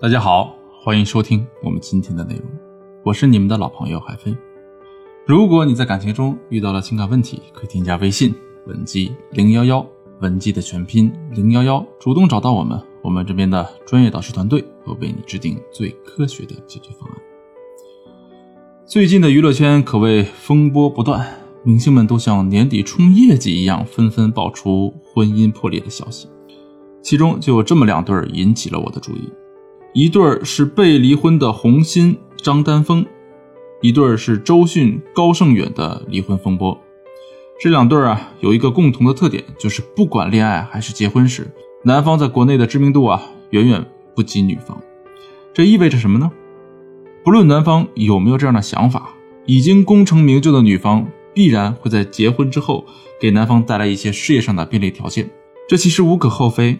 大家好，欢迎收听我们今天的内容，我是你们的老朋友海飞。如果你在感情中遇到了情感问题，可以添加微信文姬零幺幺，文姬的全拼零幺幺，主动找到我们，我们这边的专业导师团队会为你制定最科学的解决方案。最近的娱乐圈可谓风波不断，明星们都像年底冲业绩一样，纷纷爆出婚姻破裂的消息。其中就有这么两对引起了我的注意，一对是被离婚的洪鑫张丹峰，一对是周迅高胜远的离婚风波。这两对啊有一个共同的特点，就是不管恋爱还是结婚时，男方在国内的知名度啊远远不及女方。这意味着什么呢？不论男方有没有这样的想法，已经功成名就的女方必然会在结婚之后给男方带来一些事业上的便利条件。这其实无可厚非，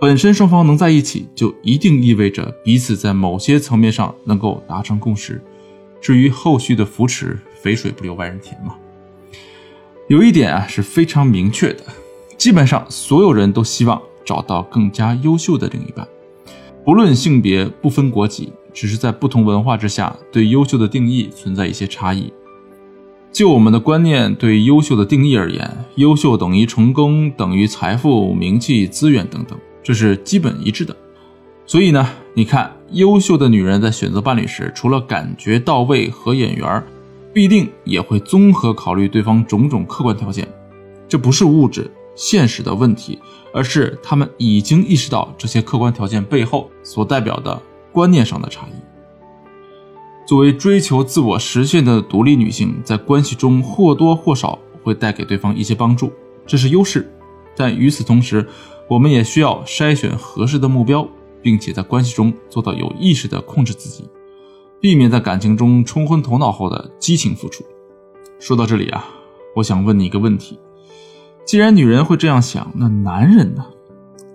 本身双方能在一起，就一定意味着彼此在某些层面上能够达成共识。至于后续的扶持，肥水不流外人田嘛。有一点啊是非常明确的，基本上所有人都希望找到更加优秀的另一半，不论性别，不分国籍。只是在不同文化之下，对优秀的定义存在一些差异。就我们的观念对优秀的定义而言，优秀等于成功，等于财富、名气、资源等等，这是基本一致的。所以呢，你看，优秀的女人在选择伴侣时，除了感觉到位和眼缘，必定也会综合考虑对方种种客观条件。这不是物质现实的问题，而是他们已经意识到这些客观条件背后所代表的。观念上的差异。作为追求自我实现的独立女性，在关系中或多或少会带给对方一些帮助，这是优势。但与此同时，我们也需要筛选合适的目标，并且在关系中做到有意识的控制自己，避免在感情中冲昏头脑后的激情付出。说到这里啊，我想问你一个问题：既然女人会这样想，那男人呢？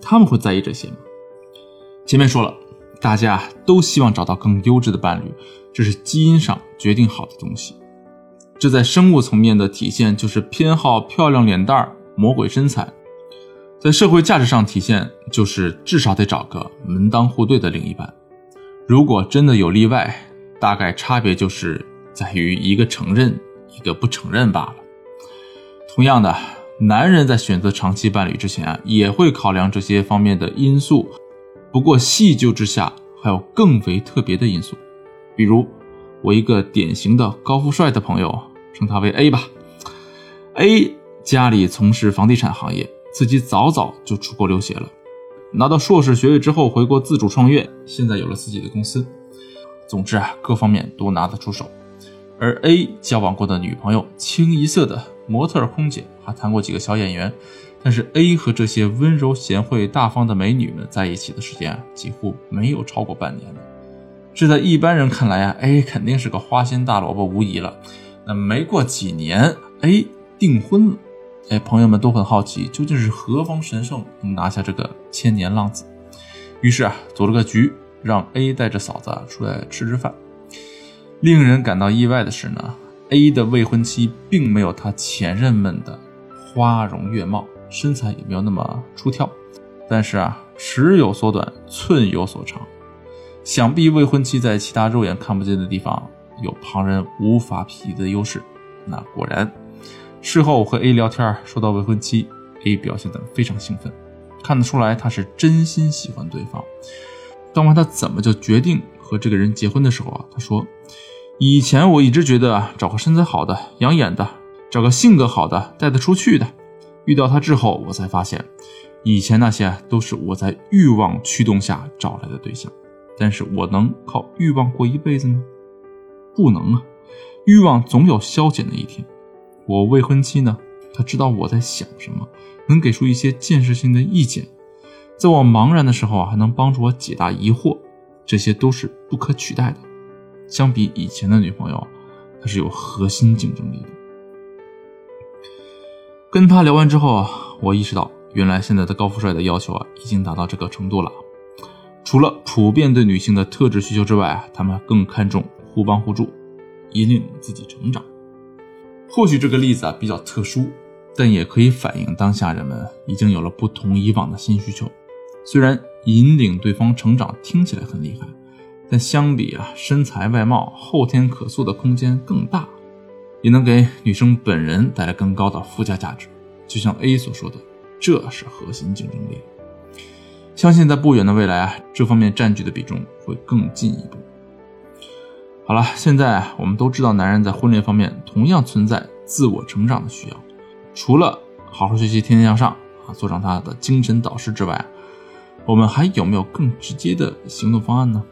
他们会在意这些吗？前面说了。大家都希望找到更优质的伴侣，这是基因上决定好的东西。这在生物层面的体现就是偏好漂亮脸蛋、魔鬼身材；在社会价值上体现就是至少得找个门当户对的另一半。如果真的有例外，大概差别就是在于一个承认，一个不承认罢了。同样的，男人在选择长期伴侣之前啊，也会考量这些方面的因素。不过细究之下，还有更为特别的因素，比如我一个典型的高富帅的朋友，称他为 A 吧。A 家里从事房地产行业，自己早早就出国留学了，拿到硕士学位之后回国自主创业，现在有了自己的公司。总之啊，各方面都拿得出手。而 A 交往过的女朋友，清一色的模特、空姐，还谈过几个小演员。但是 A 和这些温柔贤惠、大方的美女们在一起的时间啊，几乎没有超过半年。这在一般人看来啊，A 肯定是个花心大萝卜无疑了。那没过几年，A 订婚了。哎，朋友们都很好奇，究竟是何方神圣能拿下这个千年浪子？于是啊，组了个局，让 A 带着嫂子出来吃吃饭。令人感到意外的是呢，A 的未婚妻并没有他前任们的花容月貌。身材也没有那么出挑，但是啊，尺有所短，寸有所长。想必未婚妻在其他肉眼看不见的地方有旁人无法匹敌的优势。那果然，事后我和 A 聊天，说到未婚妻，A 表现得非常兴奋，看得出来他是真心喜欢对方。当问他怎么就决定和这个人结婚的时候啊，他说：“以前我一直觉得，找个身材好的、养眼的，找个性格好的、带得出去的。”遇到他之后，我才发现，以前那些都是我在欲望驱动下找来的对象。但是我能靠欲望过一辈子吗？不能啊！欲望总有消减的一天。我未婚妻呢？她知道我在想什么，能给出一些建设性的意见，在我茫然的时候啊，还能帮助我解答疑惑。这些都是不可取代的。相比以前的女朋友，她是有核心竞争力的。跟他聊完之后啊，我意识到，原来现在的高富帅的要求啊，已经达到这个程度了。除了普遍对女性的特质需求之外啊，他们更看重互帮互助，引领自己成长。或许这个例子啊比较特殊，但也可以反映当下人们已经有了不同以往的新需求。虽然引领对方成长听起来很厉害，但相比啊身材外貌后天可塑的空间更大，也能给女生本人带来更高的附加价值。就像 A 所说的，这是核心竞争力。相信在不远的未来啊，这方面占据的比重会更进一步。好了，现在我们都知道，男人在婚恋方面同样存在自我成长的需要，除了好好学习、天天向上啊，做上他的精神导师之外，我们还有没有更直接的行动方案呢？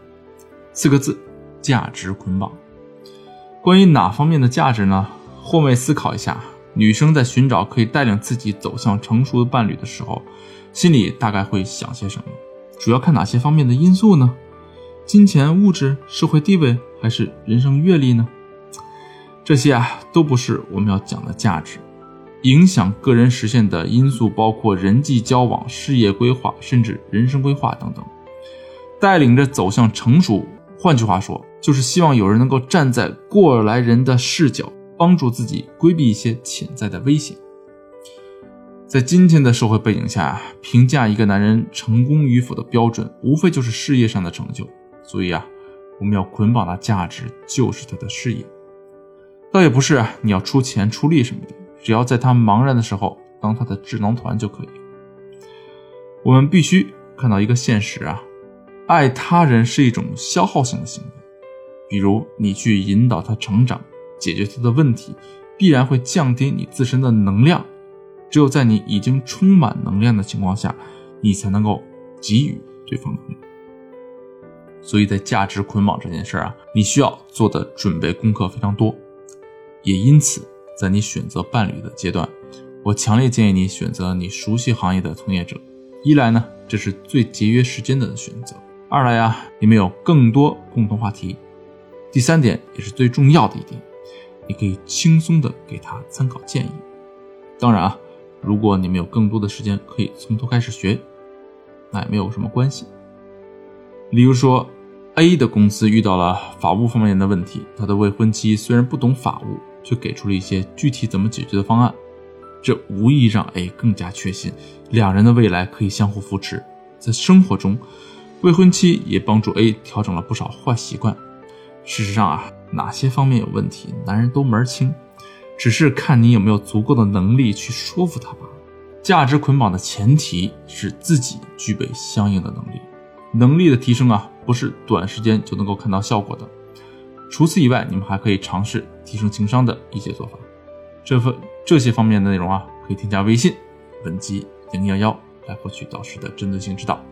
四个字：价值捆绑。关于哪方面的价值呢？换位思考一下，女生在寻找可以带领自己走向成熟的伴侣的时候，心里大概会想些什么？主要看哪些方面的因素呢？金钱、物质、社会地位，还是人生阅历呢？这些啊，都不是我们要讲的价值。影响个人实现的因素包括人际交往、事业规划，甚至人生规划等等。带领着走向成熟，换句话说，就是希望有人能够站在过来人的视角，帮助自己规避一些潜在的危险。在今天的社会背景下，评价一个男人成功与否的标准，无非就是事业上的成就。所以啊，我们要捆绑的价值就是他的事业，倒也不是你要出钱出力什么的，只要在他茫然的时候当他的智囊团就可以。我们必须看到一个现实啊，爱他人是一种消耗性的行为，比如你去引导他成长，解决他的问题，必然会降低你自身的能量。只有在你已经充满能量的情况下，你才能够给予对方能量。所以在价值捆绑这件事啊，你需要做的准备功课非常多，也因此，在你选择伴侣的阶段，我强烈建议你选择你熟悉行业的从业者。一来呢，这是最节约时间的选择；二来啊，你们有更多共同话题；第三点也是最重要的一点，你可以轻松的给他参考建议。当然啊，如果你们有更多的时间可以从头开始学，那也没有什么关系。例如说，A 的公司遇到了法务方面的问题，他的未婚妻虽然不懂法务，却给出了一些具体怎么解决的方案，这无疑让 A 更加确信两人的未来可以相互扶持。在生活中，未婚妻也帮助 A 调整了不少坏习惯。事实上啊，哪些方面有问题，男人都门儿清，只是看你有没有足够的能力去说服他吧。价值捆绑的前提是自己具备相应的能力。能力的提升啊，不是短时间就能够看到效果的。除此以外，你们还可以尝试提升情商的一些做法。这份这些方面的内容啊，可以添加微信文姬零幺幺来获取导师的针对性指导。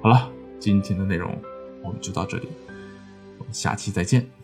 好了，今天的内容我们就到这里，我们下期再见。